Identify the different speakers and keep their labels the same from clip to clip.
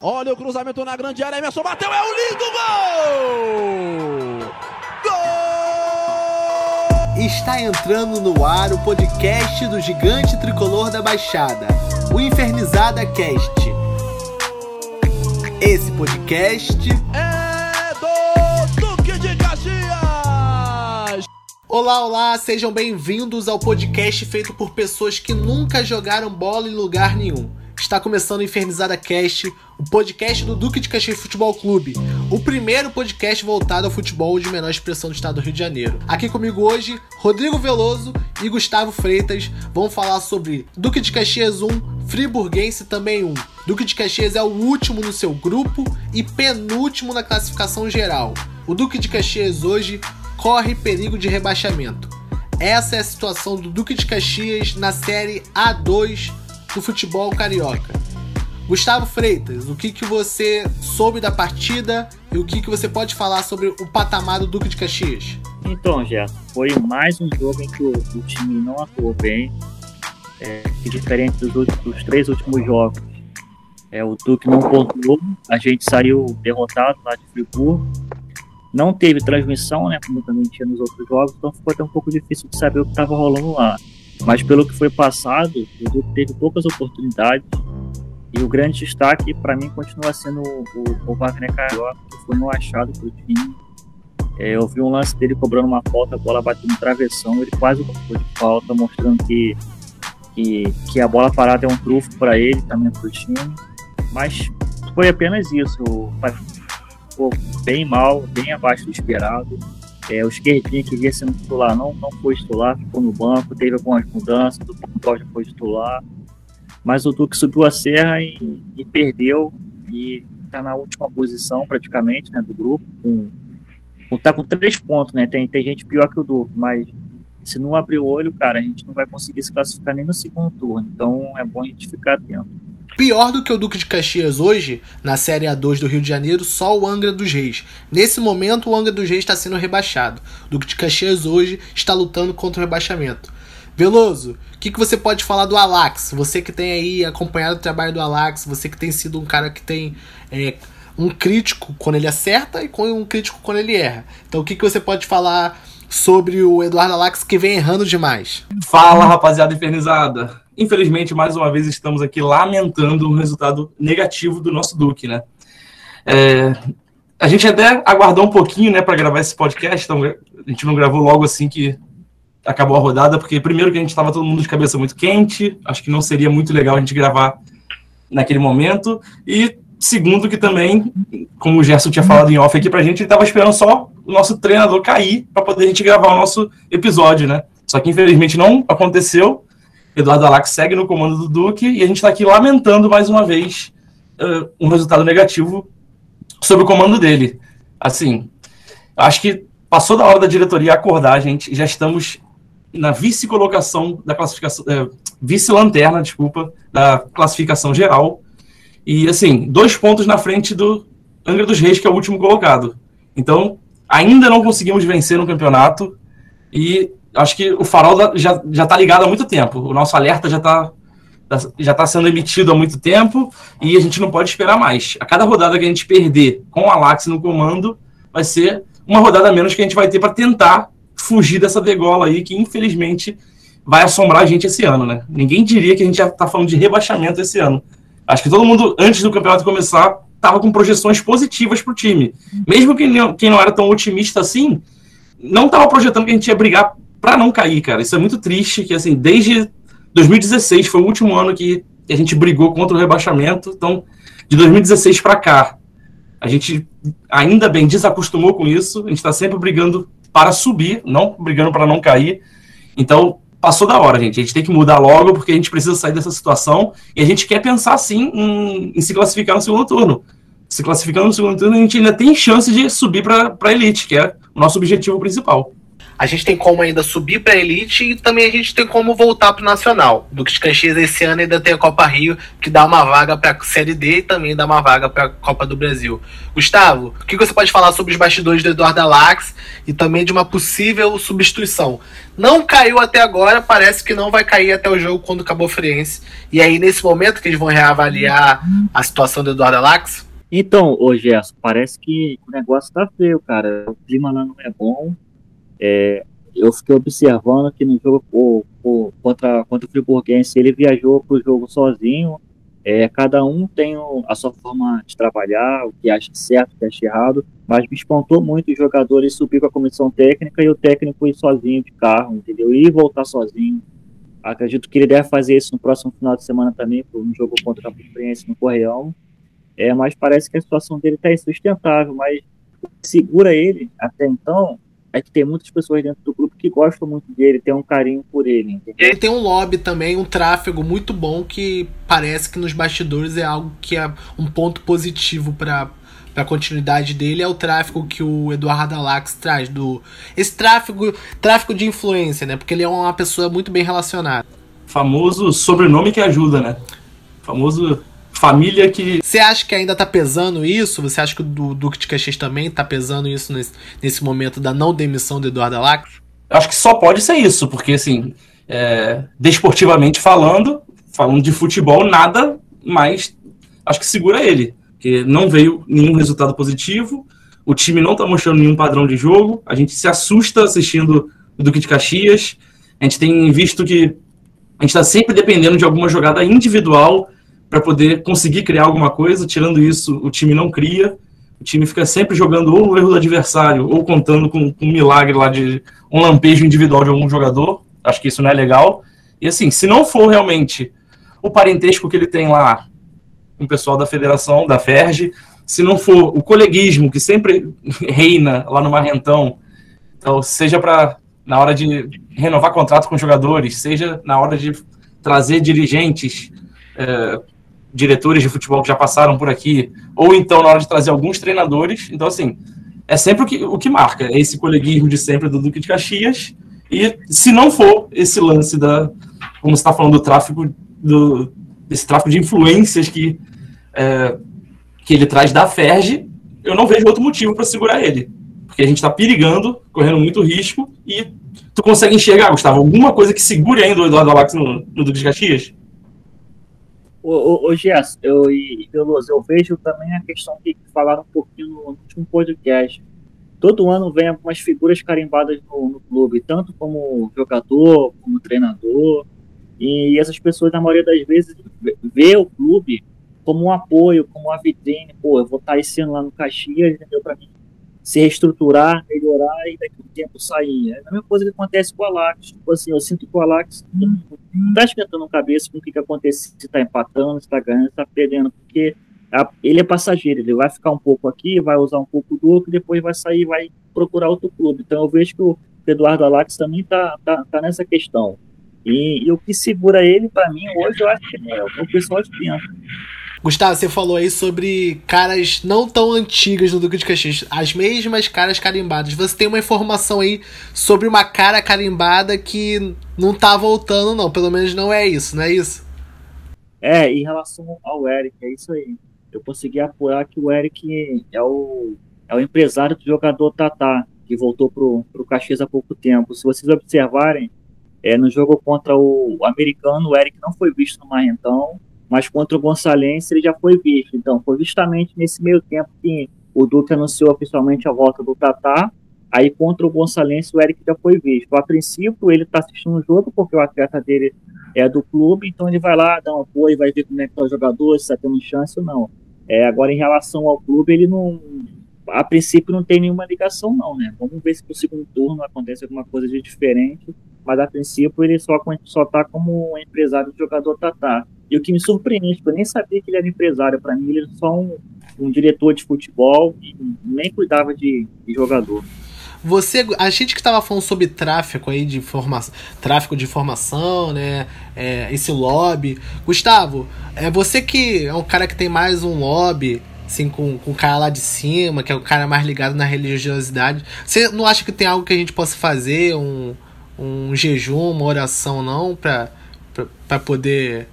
Speaker 1: Olha o cruzamento na grande área, Emerson bateu, é um lindo gol!
Speaker 2: Gol! Está entrando no ar o podcast do gigante tricolor da Baixada, o Infernizada Cast. Esse podcast
Speaker 1: é do Duque de Caxias!
Speaker 2: Olá, olá, sejam bem-vindos ao podcast feito por pessoas que nunca jogaram bola em lugar nenhum. Está começando o Infernizada Cast, o podcast do Duque de Caxias Futebol Clube, o primeiro podcast voltado ao futebol de menor expressão do estado do Rio de Janeiro. Aqui comigo hoje, Rodrigo Veloso e Gustavo Freitas vão falar sobre Duque de Caxias 1, Friburguense também 1. Duque de Caxias é o último no seu grupo e penúltimo na classificação geral. O Duque de Caxias hoje corre perigo de rebaixamento. Essa é a situação do Duque de Caxias na série A2 do futebol carioca. Gustavo Freitas, o que, que você soube da partida e o que, que você pode falar sobre o patamar do Duque de Caxias?
Speaker 3: Então, Gerson, foi mais um jogo em que o, o time não atuou bem, é, diferente dos, últimos, dos, três últimos jogos. É, o Duque não pontuou, a gente saiu derrotado lá de Friburgo. Não teve transmissão, né, como também tinha nos outros jogos, então ficou até um pouco difícil de saber o que estava rolando lá. Mas pelo que foi passado, o Duque teve poucas oportunidades. E o grande destaque, para mim, continua sendo o, o, Wagner Carioca, que foi um achado para o time. É, eu vi um lance dele cobrando uma falta, a bola bateu no travessão, ele quase colocou de falta, mostrando que, que, que a bola parada é um trufo para ele, também para o time. Mas foi apenas isso. Ficou bem mal, bem abaixo do esperado. É, o esquerdinho que ia sendo titular não, não foi titular, ficou no banco, teve algumas mudanças, o Pontal já foi titular. Mas o Duque subiu a serra e, e perdeu e está na última posição praticamente né, do grupo. Com, tá com três pontos, né? Tem, tem gente pior que o Duque, mas se não abrir o olho, cara, a gente não vai conseguir se classificar nem no segundo turno. Então é bom a gente ficar atento.
Speaker 2: Pior do que o Duque de Caxias hoje, na Série A2 do Rio de Janeiro, só o Angra dos Reis. Nesse momento, o Angra dos Reis está sendo rebaixado. O Duque de Caxias hoje está lutando contra o rebaixamento. Veloso, o que, que você pode falar do Alax? Você que tem aí acompanhado o trabalho do Alax, você que tem sido um cara que tem é, um crítico quando ele acerta e um crítico quando ele erra. Então, o que, que você pode falar sobre o Eduardo Alax que vem errando demais?
Speaker 4: Fala, rapaziada infernizada. Infelizmente, mais uma vez, estamos aqui lamentando o resultado negativo do nosso Duque, né? É, a gente até aguardou um pouquinho, né, para gravar esse podcast, então a gente não gravou logo assim que acabou a rodada, porque primeiro que a gente estava todo mundo de cabeça muito quente, acho que não seria muito legal a gente gravar naquele momento, e segundo que também, como o Gerson tinha falado em off aqui pra gente, ele estava esperando só o nosso treinador cair para poder a gente gravar o nosso episódio, né? Só que infelizmente não aconteceu, Eduardo Alac segue no comando do Duque e a gente está aqui lamentando mais uma vez uh, um resultado negativo sobre o comando dele. Assim, acho que passou da hora da diretoria acordar, gente. Já estamos na vice-colocação da classificação, uh, vice-lanterna, desculpa, da classificação geral. E, assim, dois pontos na frente do Angra dos Reis, que é o último colocado. Então, ainda não conseguimos vencer no campeonato. E acho que o farol já, já tá ligado há muito tempo. O nosso alerta já está já tá sendo emitido há muito tempo e a gente não pode esperar mais. A cada rodada que a gente perder com a Lax no comando, vai ser uma rodada menos que a gente vai ter para tentar fugir dessa degola aí que infelizmente vai assombrar a gente esse ano, né? Ninguém diria que a gente já está falando de rebaixamento esse ano. Acho que todo mundo, antes do campeonato começar, estava com projeções positivas para o time. Mesmo quem não, quem não era tão otimista assim, não estava projetando que a gente ia brigar para não cair, cara. Isso é muito triste, que assim, desde 2016 foi o último ano que a gente brigou contra o rebaixamento. Então, de 2016 para cá, a gente ainda bem desacostumou com isso. A gente está sempre brigando para subir, não brigando para não cair. Então, passou da hora, gente. A gente tem que mudar logo, porque a gente precisa sair dessa situação. E a gente quer pensar, sim, em, em se classificar no segundo turno. Se classificando no segundo turno, a gente ainda tem chance de subir para a elite, que é o nosso objetivo principal.
Speaker 2: A gente tem como ainda subir para elite e também a gente tem como voltar para o nacional. Do que Caxias esse ano ainda tem a Copa Rio, que dá uma vaga para a Série D e também dá uma vaga para a Copa do Brasil. Gustavo, o que você pode falar sobre os bastidores do Eduardo Alax e também de uma possível substituição? Não caiu até agora, parece que não vai cair até o jogo quando acabou o Friense. E aí, nesse momento que eles vão reavaliar a situação do Eduardo Alax?
Speaker 3: Então, ô Gerson, parece que o negócio tá feio, cara. O clima lá não é bom. É, eu fiquei observando que no jogo o, o, contra, contra o Friburguense ele viajou para o jogo sozinho. É, cada um tem o, a sua forma de trabalhar, o que acha certo, o que acha errado, mas me espantou muito os jogadores subir com a comissão técnica e o técnico ir sozinho de carro, entendeu? E voltar sozinho. Acredito que ele deve fazer isso no próximo final de semana também, no jogo contra a Campinense no Correão. É, mas parece que a situação dele está insustentável, mas segura ele até então é que tem muitas pessoas dentro do grupo que gostam muito dele, tem um carinho por ele. Entendeu?
Speaker 2: Ele tem um lobby também, um tráfego muito bom que parece que nos bastidores é algo que é um ponto positivo para a continuidade dele é o tráfego que o Eduardo Alax traz do esse tráfego, tráfego de influência, né? Porque ele é uma pessoa muito bem relacionada.
Speaker 4: Famoso sobrenome que ajuda, né? Famoso família que.
Speaker 2: Você acha que ainda tá pesando isso? Você acha que o Duque de Caxias também tá pesando isso nesse, nesse momento da não demissão do Eduardo Alax?
Speaker 4: Acho que só pode ser isso, porque assim, é, desportivamente falando, falando de futebol, nada mais acho que segura ele. Porque não veio nenhum resultado positivo, o time não tá mostrando nenhum padrão de jogo, a gente se assusta assistindo o Duque de Caxias, a gente tem visto que a gente está sempre dependendo de alguma jogada individual para poder conseguir criar alguma coisa. Tirando isso, o time não cria. O time fica sempre jogando ou no erro do adversário ou contando com, com um milagre lá de um lampejo individual de algum jogador. Acho que isso não é legal. E assim, se não for realmente o parentesco que ele tem lá com o pessoal da federação, da FERJ, se não for o coleguismo que sempre reina lá no Marrentão, então, seja para na hora de renovar contrato com jogadores, seja na hora de trazer dirigentes é, diretores de futebol que já passaram por aqui, ou então na hora de trazer alguns treinadores. Então, assim, é sempre o que, o que marca, é esse coleguismo de sempre do Duque de Caxias. E se não for esse lance da, como você está falando, do tráfico, do, desse tráfico de influências que, é, que ele traz da Ferge, eu não vejo outro motivo para segurar ele. Porque a gente está perigando, correndo muito risco, e tu consegue enxergar, Gustavo, alguma coisa que segure ainda o Eduardo Alax no, no Duque de Caxias?
Speaker 3: Gess, eu, e Veloso, eu vejo também a questão que falaram um pouquinho no último podcast. Todo ano vem algumas figuras carimbadas no, no, clube, tanto como jogador, como treinador. E essas pessoas, na maioria das vezes, vê o clube como um apoio, como uma vitrine. Pô, eu vou estar esse ano lá no Caxias, entendeu? Para mim se reestruturar, melhorar e daqui a um tempo sair. É a mesma coisa que acontece com o Alax. Tipo assim, eu sinto que o Alax não está esquentando a cabeça com o que, que acontece, se está empatando, se está ganhando, se está perdendo, porque a, ele é passageiro, ele vai ficar um pouco aqui, vai usar um pouco do outro, depois vai sair, vai procurar outro clube. Então eu vejo que o Eduardo Alax também está tá, tá nessa questão. E, e, o que segura ele, para mim, hoje, eu acho que é o pessoal de dentro.
Speaker 2: Gustavo, você falou aí sobre caras não tão antigas do Duque de Caxias, as mesmas caras carimbadas. Você tem uma informação aí sobre uma cara carimbada que não tá voltando, não. Pelo menos não é isso, não é isso?
Speaker 3: É, em relação ao Eric, é isso aí. Eu consegui apurar que o Eric é o, é o empresário do jogador Tatá, que voltou pro, pro Caxias há pouco tempo. Se vocês observarem, é, no jogo contra o americano, o Eric não foi visto no Marrentão mas contra o Gonçalense ele já foi visto. Então, foi justamente nesse meio tempo que o Duque anunciou oficialmente a volta do Tatá. Aí, contra o Gonçalense, o Eric já foi visto. A princípio, ele está assistindo o jogo, porque o atleta dele é do clube, então ele vai lá, dá um apoio, vai ver como é que está o jogador, se está tendo chance ou não. É, agora, em relação ao clube, ele não. A princípio, não tem nenhuma ligação, não, né? Vamos ver se no segundo turno acontece alguma coisa de diferente, mas a princípio, ele só está como empresário do jogador Tatá. E o que me surpreende, eu nem sabia que ele era empresário. Para mim, ele era só um, um, diretor de futebol e nem cuidava de, de jogador.
Speaker 2: Você, a gente que estava falando sobre tráfico aí de informação, tráfico de informação, né? É, esse lobby. Gustavo, é você que é um cara que tem mais um lobby assim, com, com o cara lá de cima, que é o cara mais ligado na religiosidade. Você não acha que tem algo que a gente possa fazer, um, um jejum, uma oração, não, pra poder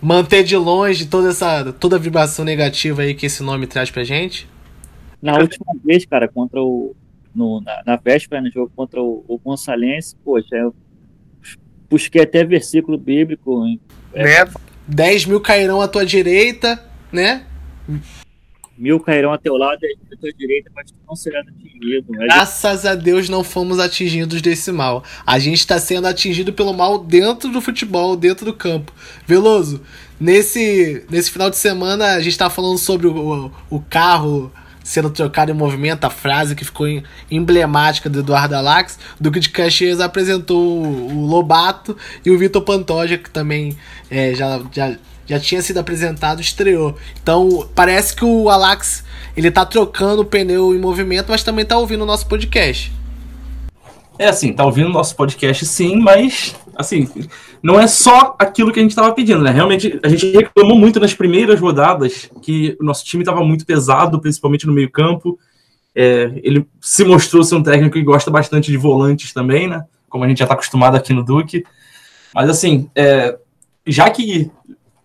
Speaker 2: manter de longe toda essa toda a vibração negativa aí que esse nome traz pra gente?
Speaker 3: Na última vez, cara, contra o. No, na, na véspera, no jogo contra o, o Gonçalense, poxa, eu busquei até versículo bíblico.
Speaker 2: É, 10 mil cairão à tua direita, né?
Speaker 3: Mil cairão a teu lado e à tua direita, mas não será atingido.
Speaker 2: Graças a Deus não fomos atingidos desse mal. A gente está sendo atingido pelo mal dentro do futebol, dentro do campo. Veloso, nesse, nesse final de semana a gente está falando sobre o, o carro sendo trocado em movimento, a frase que ficou emblemática do Eduardo Alax, o Duque de Caxias apresentou o Lobato e o Vitor Pantoja, que também é, já, já, já tinha sido apresentado, estreou. Então parece que o Alax ele tá trocando o pneu em movimento, mas também tá ouvindo o nosso podcast.
Speaker 4: É assim, tá ouvindo o nosso podcast sim, mas assim, não é só aquilo que a gente estava pedindo, né? Realmente, a gente reclamou muito nas primeiras rodadas que o nosso time estava muito pesado, principalmente no meio-campo. É, ele se mostrou ser um técnico que gosta bastante de volantes também, né? Como a gente já está acostumado aqui no Duque. Mas assim, é, já que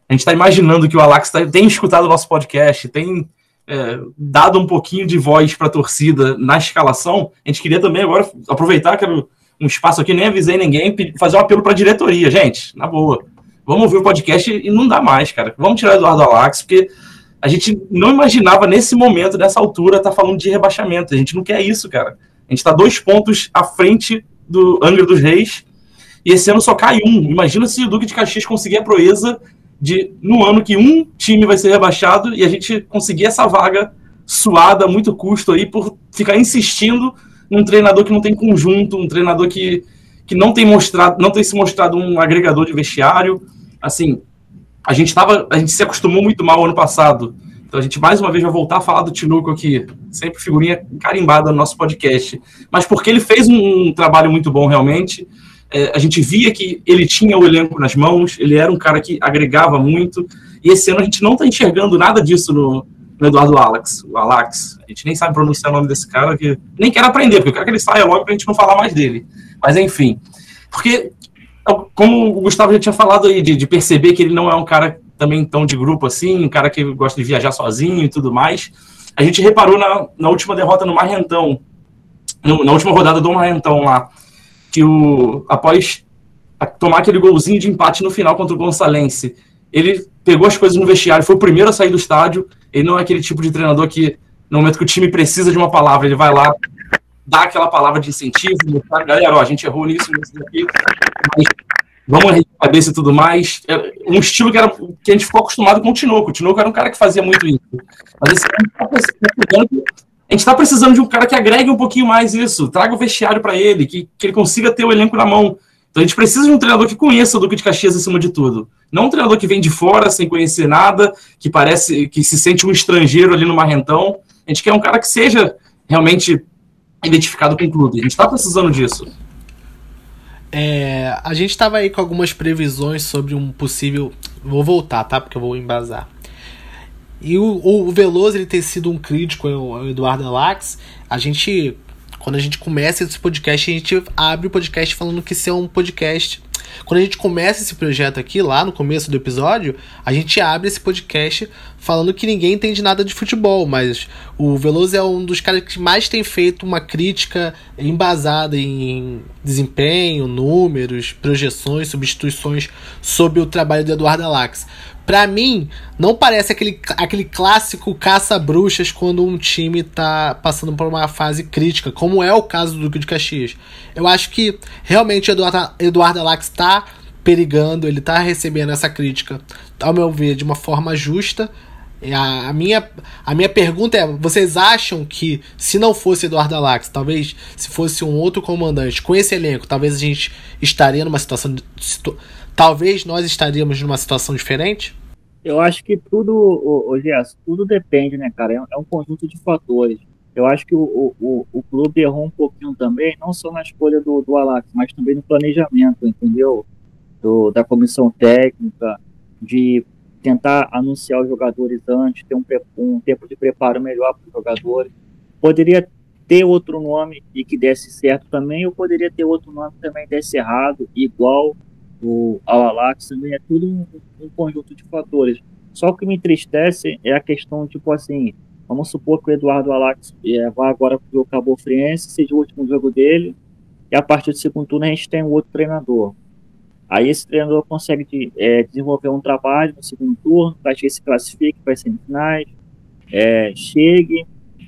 Speaker 4: a gente está imaginando que o Alax tá, tem escutado o nosso podcast, tem é, dado um pouquinho de voz para a torcida na escalação, a gente queria também agora aproveitar que um espaço aqui, nem avisei ninguém, fazer um apelo para a diretoria. Gente, na boa, vamos ouvir o podcast e não dá mais, cara. Vamos tirar o Eduardo Alax, porque a gente não imaginava nesse momento, nessa altura, estar tá falando de rebaixamento. A gente não quer isso, cara. A gente está dois pontos à frente do Angra dos Reis e esse ano só cai um. Imagina se o Duque de Caxias conseguir a proeza de, no ano que um time vai ser rebaixado e a gente conseguir essa vaga suada, muito custo aí, por ficar insistindo um treinador que não tem conjunto, um treinador que, que não tem mostrado, não tem se mostrado um agregador de vestiário. Assim, a gente tava, a gente se acostumou muito mal ano passado. Então a gente mais uma vez vai voltar a falar do Tinoco aqui, sempre figurinha carimbada no nosso podcast. Mas porque ele fez um, um trabalho muito bom realmente. É, a gente via que ele tinha o elenco nas mãos, ele era um cara que agregava muito. E esse ano a gente não está enxergando nada disso no, no Eduardo Alex, o Alex. A gente nem sabe pronunciar o nome desse cara, que nem quero aprender, porque eu quero que ele saia logo pra gente não falar mais dele. Mas enfim, porque, como o Gustavo já tinha falado aí, de, de perceber que ele não é um cara também tão de grupo assim, um cara que gosta de viajar sozinho e tudo mais, a gente reparou na, na última derrota no Marrentão, no, na última rodada do Marrentão lá, que o após tomar aquele golzinho de empate no final contra o Gonçalense, ele pegou as coisas no vestiário, foi o primeiro a sair do estádio. Ele não é aquele tipo de treinador que, no momento que o time precisa de uma palavra, ele vai lá, dá aquela palavra de incentivo, mostrar, galera, ó, a gente errou nisso, nisso daqui, mas vamos errar a cabeça e tudo mais. É um estilo que, era, que a gente ficou acostumado com o Tinoco. O Tinoco era um cara que fazia muito isso. Mas esse tá a gente está precisando de um cara que agregue um pouquinho mais isso, traga o vestiário para ele, que, que ele consiga ter o elenco na mão. Então a gente precisa de um treinador que conheça o Duque de Caxias acima de tudo. Não um treinador que vem de fora sem conhecer nada, que parece que se sente um estrangeiro ali no Marrentão. A gente quer um cara que seja realmente identificado com o clube. A gente está precisando disso.
Speaker 2: É, a gente estava aí com algumas previsões sobre um possível. Vou voltar, tá? Porque eu vou embasar. E o, o Veloso ele ter sido um crítico ao Eduardo Alax, a gente quando a gente começa esse podcast, a gente abre o podcast falando que isso é um podcast. Quando a gente começa esse projeto aqui, lá no começo do episódio, a gente abre esse podcast falando que ninguém entende nada de futebol, mas o Veloso é um dos caras que mais tem feito uma crítica embasada em desempenho, números, projeções, substituições sobre o trabalho do Eduardo Alax. Pra mim, não parece aquele, aquele clássico caça-bruxas quando um time tá passando por uma fase crítica, como é o caso do Duque de Caxias. Eu acho que realmente Eduardo, Eduardo Alax tá perigando, ele tá recebendo essa crítica, ao meu ver, de uma forma justa. A, a, minha, a minha pergunta é: vocês acham que se não fosse Eduardo Alax, talvez se fosse um outro comandante com esse elenco, talvez a gente estaria numa situação. Talvez nós estaríamos numa situação diferente?
Speaker 3: Eu acho que tudo, o, o Gerson, tudo depende, né, cara? É, é, um conjunto de fatores. Eu acho que o, o, o clube errou um pouquinho também, não só na escolha do, do Alax, mas também no planejamento, entendeu? Do, da comissão técnica, de tentar anunciar os jogadores antes, ter um, um tempo de preparo melhor para os jogadores. Poderia ter outro nome e que desse certo também, ou poderia ter outro nome que também desse errado, igual o, ao Alax, é tudo um, um, conjunto de fatores. Só o que me entristece é a questão, tipo assim, vamos supor que o Eduardo Alax é, vá agora para o Cabo Friense, seja o último jogo dele, e a partir do segundo turno a gente tem um outro treinador. Aí esse treinador consegue de, é, desenvolver um trabalho no segundo turno, para que se classifique para as semifinais, é, chegue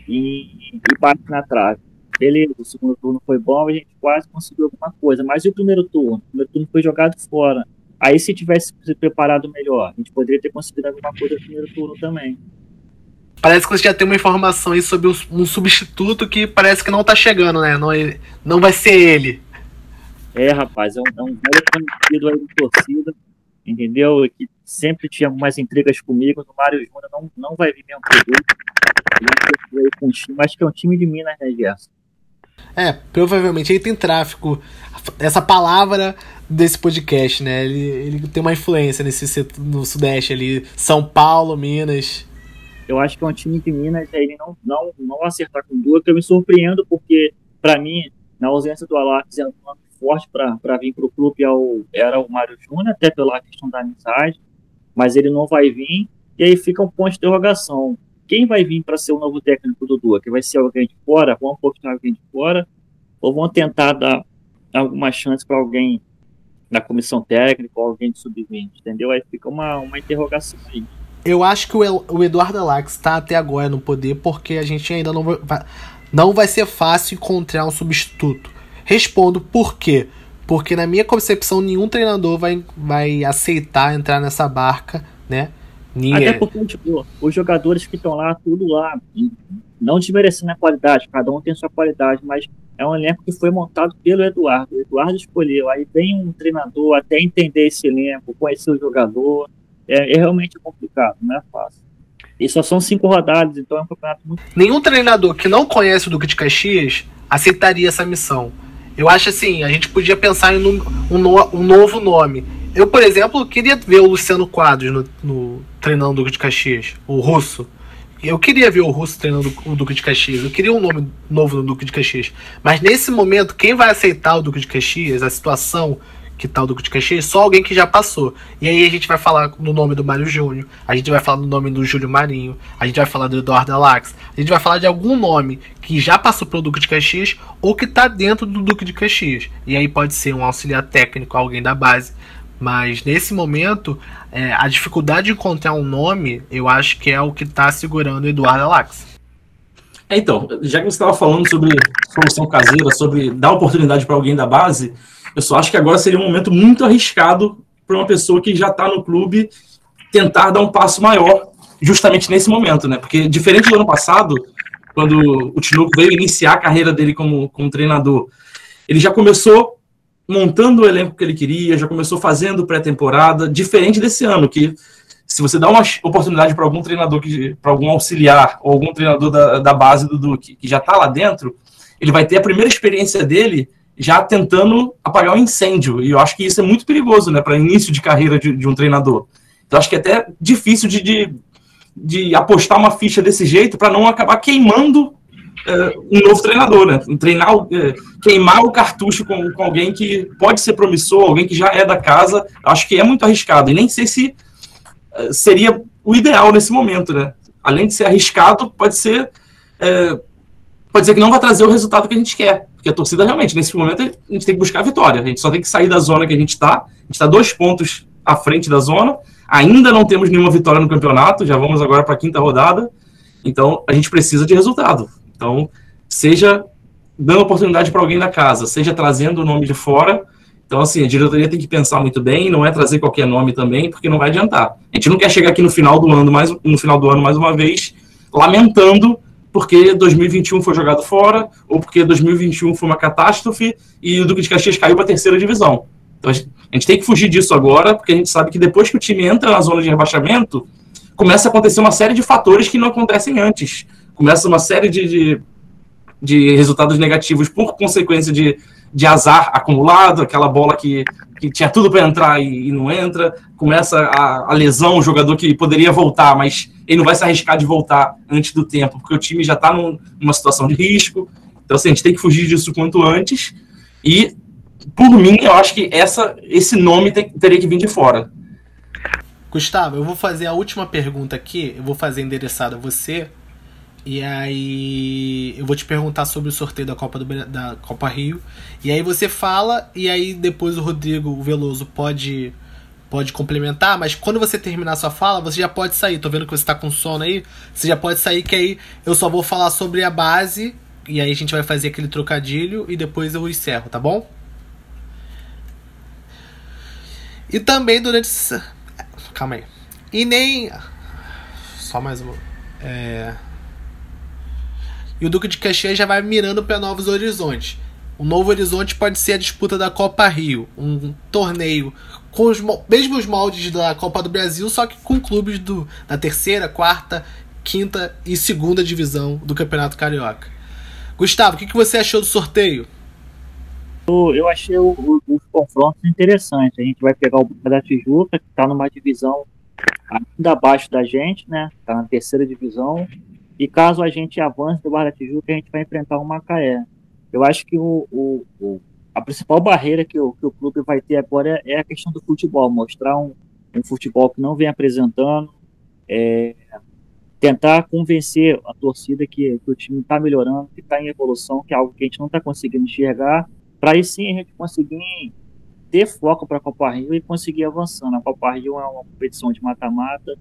Speaker 3: e, e bate na trave. Beleza, o segundo turno foi bom, a gente quase conseguiu alguma coisa. Mas e o primeiro turno? O primeiro turno foi jogado fora. Aí se tivesse se preparado melhor, a gente poderia ter conseguido alguma coisa no primeiro turno também.
Speaker 2: Parece que você já tem uma informação aí sobre um substituto que parece que não tá chegando, né? Não, é, não vai ser ele.
Speaker 3: É, rapaz, é um, é um velho conhecido aí de torcida, entendeu? Que sempre tinha umas intrigas comigo. No Mário Júnior não, não vai vir mesmo produto. Ele com um time, acho que é um time de Minas, né, Gerson?
Speaker 2: É, provavelmente ele tem tráfico. Essa palavra desse podcast, né? Ele, ele tem uma influência nesse no Sudeste ali, São Paulo, Minas.
Speaker 3: Eu acho que é um time de Minas, ele não, não, não acertar com duas, que eu me surpreendo, porque, para mim, na ausência do Alax, é um nome forte para vir para o clube é o, era o Mário Júnior, até pela questão da amizade, mas ele não vai vir, e aí fica um ponto de interrogação. Quem vai vir para ser o novo técnico do Dua? Que vai ser alguém de fora? Vão apostar alguém de fora? Ou vão tentar dar alguma chance para alguém da comissão técnica ou alguém de sub-20? Entendeu? Aí fica uma, uma interrogação aí.
Speaker 2: Eu acho que o, o Eduardo Alax está até agora no poder porque a gente ainda não vai, não vai ser fácil encontrar um substituto. Respondo por quê? Porque na minha concepção nenhum treinador vai, vai aceitar entrar nessa barca, né?
Speaker 3: Ninguém. Até porque, tipo, os jogadores que estão lá, tudo lá, não desmerecendo a qualidade, cada um tem sua qualidade, mas é um elenco que foi montado pelo Eduardo. O Eduardo escolheu, aí vem um treinador até entender esse elenco, conhecer o jogador. É, é realmente complicado, não é fácil. E só são cinco rodadas, então é um campeonato muito.
Speaker 2: Nenhum treinador que não conhece o Duque de Caxias aceitaria essa missão. Eu acho assim, a gente podia pensar em um, um, um novo nome. Eu, por exemplo, queria ver o Luciano Quadros no, no, treinando o Duque de Caxias, o russo. Eu queria ver o russo treinando o Duque de Caxias. Eu queria um nome novo no Duque de Caxias. Mas nesse momento, quem vai aceitar o Duque de Caxias, a situação que tá o Duque de Caxias, só alguém que já passou. E aí a gente vai falar no nome do Mário Júnior, a gente vai falar no nome do Júlio Marinho, a gente vai falar do Eduardo Alax, a gente vai falar de algum nome que já passou pelo Duque de Caxias ou que tá dentro do Duque de Caxias. E aí pode ser um auxiliar técnico, alguém da base. Mas nesse momento, é, a dificuldade de encontrar um nome, eu acho que é o que está segurando o Eduardo Alax.
Speaker 4: É, então, já que você estava falando sobre solução caseira, sobre dar oportunidade para alguém da base, eu só acho que agora seria um momento muito arriscado para uma pessoa que já está no clube tentar dar um passo maior justamente nesse momento, né? Porque diferente do ano passado, quando o Tinoco veio iniciar a carreira dele como, como treinador, ele já começou montando o elenco que ele queria, já começou fazendo pré-temporada, diferente desse ano, que se você dá uma oportunidade para algum treinador, para algum auxiliar, ou algum treinador da, da base do Duque, que já está lá dentro, ele vai ter a primeira experiência dele já tentando apagar um incêndio. E eu acho que isso é muito perigoso, né, para início de carreira de, de, um treinador. Então acho que é até difícil de, de, de apostar uma ficha desse jeito para não acabar queimando é, um novo treinador, né? Treinar, é, queimar o cartucho com, com alguém que pode ser promissor, alguém que já é da casa. Acho que é muito arriscado. E nem sei se é, seria o ideal nesse momento, né? Além de ser arriscado, pode ser pode ser que não vai trazer o resultado que a gente quer. Porque a torcida realmente, nesse momento, a gente tem que buscar a vitória. A gente só tem que sair da zona que a gente está. A gente está dois pontos à frente da zona. Ainda não temos nenhuma vitória no campeonato. Já vamos agora para a quinta rodada. Então, a gente precisa de resultado. Então, seja dando oportunidade para alguém da casa, seja trazendo o nome de fora. Então, assim, a diretoria tem que pensar muito bem, não é trazer qualquer nome também, porque não vai adiantar. A gente não quer chegar aqui no final do ano, mais, no final do ano mais uma vez, lamentando porque 2021 foi jogado fora, ou porque 2021 foi uma catástrofe e o Duque de Caxias caiu para a terceira divisão. Então a gente, a gente, tem que fugir disso agora, porque a gente sabe que depois que o time entra na zona de rebaixamento, começa a acontecer uma série de fatores que não acontecem antes. Começa uma série de, de, de resultados negativos por consequência de, de azar acumulado, aquela bola que que tinha tudo para entrar e, e, não entra, começa a, a, lesão, o jogador que poderia voltar, mas ele não vai se arriscar de voltar antes do tempo, porque o time já está num, numa situação de risco. Então, assim, a gente tem que fugir disso quanto antes. E, por mim, eu acho que essa, esse nome teria que vir de fora.
Speaker 2: Gustavo, eu vou fazer a última pergunta aqui, eu vou fazer endereçada a você. E aí eu vou te perguntar sobre o sorteio da Copa, do, da Copa Rio. E aí você fala, e aí depois o Rodrigo Veloso pode pode complementar, mas quando você terminar sua fala, você já pode sair. Tô vendo que você tá com sono aí. Você já pode sair, que aí eu só vou falar sobre a base. E aí a gente vai fazer aquele trocadilho e depois eu encerro, tá bom? E também durante. Calma aí. E nem. Só mais uma. É. E o Duque de Caxias já vai mirando para novos horizontes. O novo horizonte pode ser a disputa da Copa Rio, um torneio com os mesmos moldes da Copa do Brasil, só que com clubes do, da terceira, quarta, quinta e segunda divisão do Campeonato Carioca. Gustavo, o que, que você achou do sorteio?
Speaker 3: Eu achei os confrontos interessantes. A gente vai pegar o da Tijuca, que está numa divisão ainda abaixo da gente, né? Está na terceira divisão. E caso a gente avance do Barra da Tijuca, a gente vai enfrentar o Macaé. Eu acho que o, o, o a principal barreira que o, que o clube vai ter agora é, é a questão do futebol, mostrar um, um futebol que não vem apresentando, é, tentar convencer a torcida que, que o time está melhorando, que está em evolução, que é algo que a gente não está conseguindo enxergar, para aí sim a gente conseguir ter foco para a Copa Rio e conseguir avançar. A Copa Rio é uma competição de mata-mata,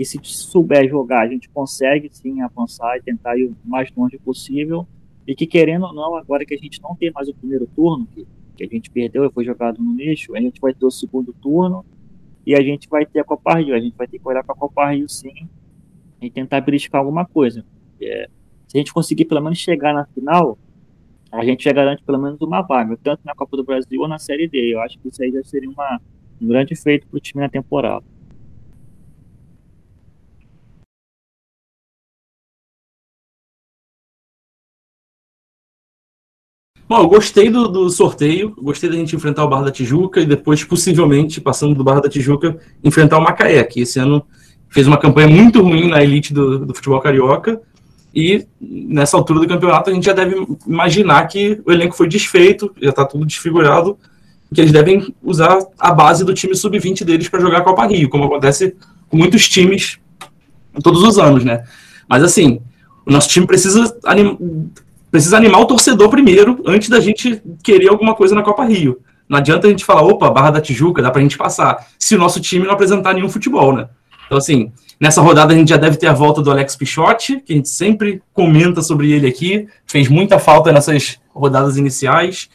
Speaker 3: que se souber jogar, a gente consegue sim avançar e tentar ir o mais longe possível. E que querendo ou não, agora que a gente não tem mais o primeiro turno, que, que a gente perdeu e foi jogado no lixo, a gente vai ter o segundo turno e a gente vai ter a Copa Rio. A gente vai ter que olhar para a Copa Rio sim e tentar beliscar alguma coisa. É, se a gente conseguir pelo menos chegar na final, a gente já garante pelo menos uma vaga, tanto na Copa do Brasil ou na Série D. Eu acho que isso aí já seria uma, um grande feito para o time na temporada.
Speaker 4: Bom, eu gostei do, do, sorteio, gostei da gente enfrentar o Barra da Tijuca e depois, possivelmente, passando do Barra da Tijuca, enfrentar o Macaé, que esse ano fez uma campanha muito ruim na elite do, do futebol carioca. E nessa altura do campeonato a gente já deve imaginar que o elenco foi desfeito, já está tudo desfigurado, que eles devem usar a base do time sub-20 deles para jogar a Copa Rio, como acontece com muitos times todos os anos, né? Mas assim, o nosso time precisa precisa animar o torcedor primeiro, antes da gente querer alguma coisa na Copa Rio. Não adianta a gente falar, opa, Barra da Tijuca, dá pra gente passar, se o nosso time não apresentar nenhum futebol, né? Então, assim, nessa rodada a gente já deve ter a volta do Alex Pichotti, que a gente sempre comenta sobre ele aqui, fez muita falta nessas rodadas iniciais.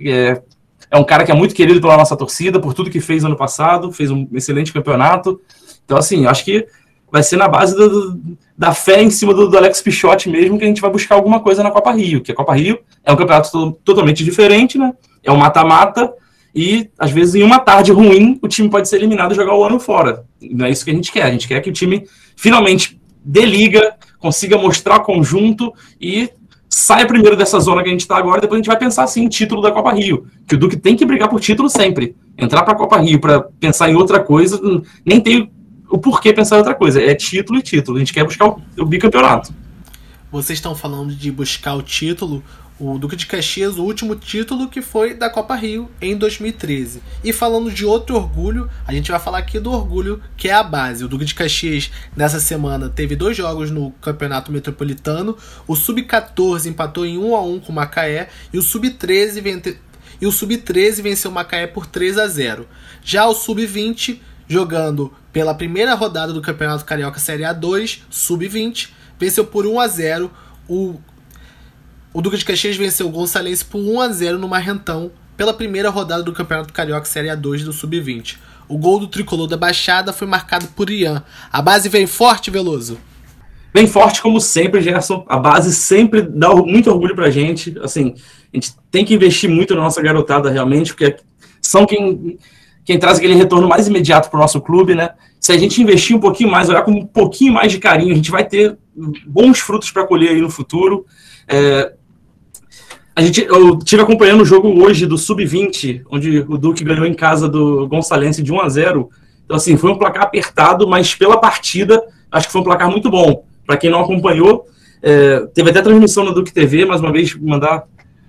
Speaker 4: É, é um cara que é muito querido pela nossa torcida, por tudo que fez ano passado, fez um excelente campeonato. Então, assim, acho que vai ser na base do, da fé em cima do, do, Alex Pichotti mesmo que a gente vai buscar alguma coisa na Copa Rio, que a Copa Rio é um campeonato to totalmente diferente, né? É um mata-mata e às vezes em uma tarde ruim o time pode ser eliminado e jogar o ano fora. Não é isso que a gente quer. A gente quer que o time finalmente dê liga, consiga mostrar conjunto e saia primeiro dessa zona que a gente está agora. Depois a gente vai pensar assim em título da Copa Rio, que o Duque tem que brigar por título sempre. Entrar para a Copa Rio para pensar em outra coisa, nem tem o porquê pensar outra coisa. É título e título. A gente quer buscar o, o bicampeonato.
Speaker 2: Vocês estão falando de buscar o título. O Duque de Caxias, o último título que foi da Copa Rio em 2013. E falando de outro orgulho, a gente vai falar aqui do orgulho que é a base. O Duque de Caxias, nessa semana, teve dois jogos no Campeonato Metropolitano. O Sub-14 empatou em 1 a 1 com o Macaé e o Sub-13 vente... e o Sub-13 venceu o Macaé por 3 a 0. Já o Sub-20 jogando pela primeira rodada do Campeonato Carioca Série A2, sub-20, venceu por 1 a 0 o o Duque de Caxias venceu o Gonçalense por 1 a 0 no Marrentão pela primeira rodada do Campeonato Carioca Série A2 do Sub-20. O gol do tricolor da Baixada foi marcado por Ian. A base vem forte, Veloso.
Speaker 4: Vem forte como sempre, Gerson. A base sempre dá muito orgulho pra gente. Assim, a gente tem que investir muito na nossa garotada realmente, porque são quem quem traz aquele retorno mais imediato para o nosso clube, né? Se a gente investir um pouquinho mais, olhar com um pouquinho mais de carinho, a gente vai ter bons frutos para colher aí no futuro. É, a gente, eu tive acompanhando o jogo hoje do Sub-20, onde o Duque ganhou em casa do Gonçalense de 1 a 0 Então, assim, foi um placar apertado, mas pela partida, acho que foi um placar muito bom. Para quem não acompanhou, é, teve até transmissão no Duque TV, mais uma vez, mandar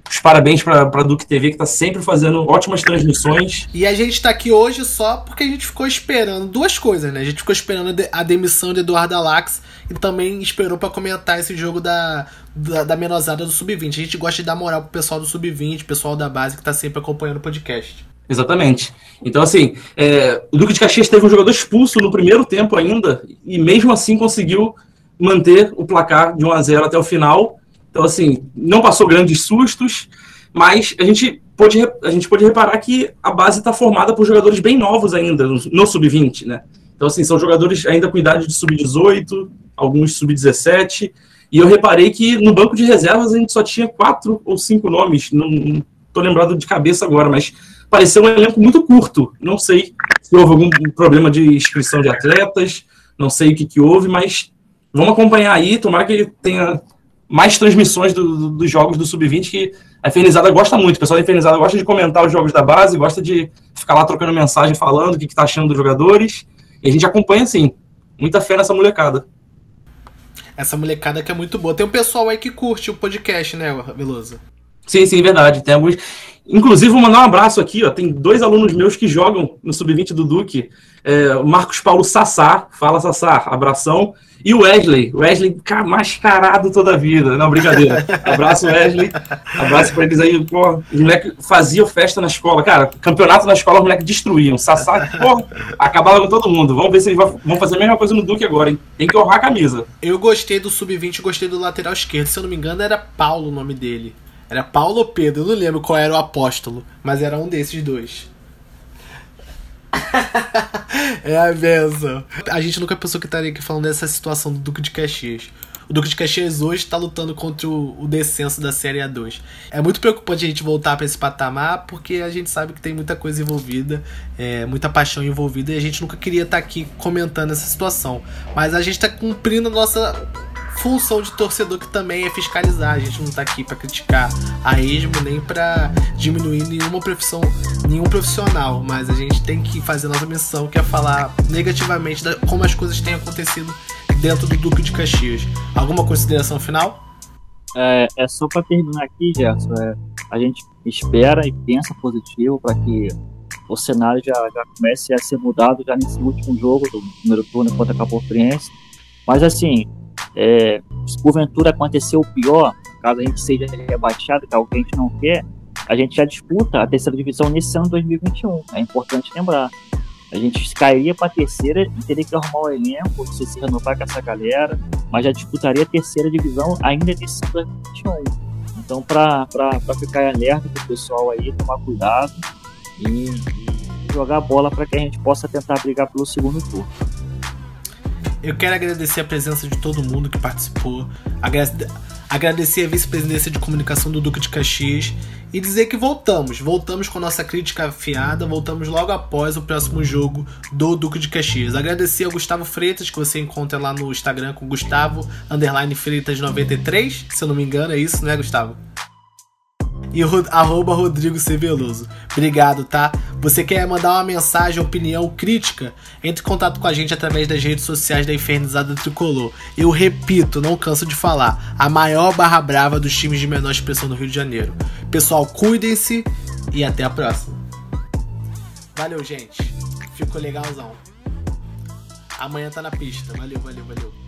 Speaker 4: os parabéns para a Duque TV, que está sempre fazendo ótimas transmissões.
Speaker 2: E a gente está aqui hoje só porque a gente ficou esperando duas coisas, né? A gente ficou esperando a demissão de Eduardo Alax e também esperou para comentar esse jogo da, da, da menosada do Sub-20. A gente gosta de dar moral pro pessoal do Sub-20, pessoal da base que está sempre acompanhando o podcast.
Speaker 4: Exatamente. Então, assim, é, o Duque de Caxias teve um jogador expulso no primeiro tempo ainda, e mesmo assim conseguiu manter o placar de 1 a 0 até o final. Então, assim, não passou grandes sustos, mas a gente pode, a gente pode reparar que a base está formada por jogadores bem novos ainda, no, no sub-20, né? Então, assim, são jogadores ainda com idade de sub-18, alguns sub-17, e eu reparei que no banco de reservas a gente só tinha quatro ou cinco nomes, não, tô lembrado de cabeça agora, mas pareceu um elenco muito curto. Não sei se houve algum problema de inscrição de atletas, não sei o que, que houve, mas vamos acompanhar aí, tomara que tenha mais transmissões do, do, dos jogos do Sub-20 que a Infernizada gosta muito. O pessoal da Infernizada gosta de comentar os jogos da base, gosta de ficar lá trocando mensagem, falando o que, está achando dos jogadores. E a gente acompanha, assim, muita fé nessa molecada.
Speaker 2: Essa molecada que é muito boa. Tem um pessoal aí que curte o podcast, né, Veloso?
Speaker 4: Sim, sim, verdade. Tem alguns. Inclusive, vou mandar um abraço aqui, ó. Tem dois alunos meus que jogam no Sub-20 do Duque. É, o Marcos Paulo Sassá, fala Sassá, abração. E o Wesley, Wesley mascarado toda a vida. Não, brincadeira. Abraço, Wesley. Abraço pra eles aí. Pô, os moleques faziam festa na escola. Cara, campeonato na escola, os moleques destruíam. Sassá, pô, acabava com todo mundo. Vamos ver se eles vão fazer a mesma coisa no Duque agora, hein? Tem que honrar a camisa.
Speaker 2: Eu gostei do Sub-20, gostei do lateral esquerdo. Se eu não me engano, era Paulo o nome dele. Era Paulo ou Pedro, eu não lembro qual era o apóstolo, mas era um desses dois. é a benção. A gente nunca pensou que estaria aqui falando dessa situação do Duque de Caxias. O Duque de Caxias hoje está lutando contra o, descenso da Série A2. É muito preocupante a gente voltar para esse patamar, porque a gente sabe que tem muita coisa envolvida, é, muita paixão envolvida, e a gente nunca queria estar aqui comentando essa situação. Mas a gente está cumprindo a nossa função de torcedor que também é fiscalizar. A gente não tá aqui para criticar a esmo nem para diminuir nenhuma profissão, nenhum profissional, mas a gente tem que fazer nossa missão, que é falar negativamente de como as coisas têm acontecido dentro do Duque de Caxias. Alguma consideração final?
Speaker 3: É, é só para terminar aqui, Gerson. É, a gente espera e pensa positivo para que o cenário já, já comece a ser mudado já nesse último jogo do primeiro turno contra a Cabo Friense. Mas assim, é, se porventura acontecer o pior, caso a gente seja rebaixado, que é algo que a gente não quer, a gente já disputa a terceira divisão nesse ano 2021. É importante lembrar. A gente cairia para a terceira e teria que arrumar o elenco, se renovar com essa galera, mas já disputaria a terceira divisão ainda nesse ano 2021. Então, para ficar alerta para o pessoal aí, tomar cuidado e, e jogar bola para que a gente possa tentar brigar pelo segundo turno.
Speaker 2: Eu quero agradecer a presença de todo mundo que participou, agradecer a vice-presidência de comunicação do Duque de Caxias e dizer que voltamos, voltamos com nossa crítica afiada, voltamos logo após o próximo jogo do Duque de Caxias. Agradecer ao Gustavo Freitas, que você encontra lá no Instagram com Gustavo Freitas 93, se eu não me engano, é isso, né, Gustavo? E arroba Rodrigo C. Veloso. Obrigado, tá? Você quer mandar uma mensagem, opinião, crítica? Entre em contato com a gente através das redes sociais da Infernizada Tricolor. Eu repito, não canso de falar, a maior barra brava dos times de menor expressão do Rio de Janeiro. Pessoal, cuidem-se e até a próxima. Valeu, gente. Ficou legalzão. Amanhã tá na pista. Valeu, valeu, valeu.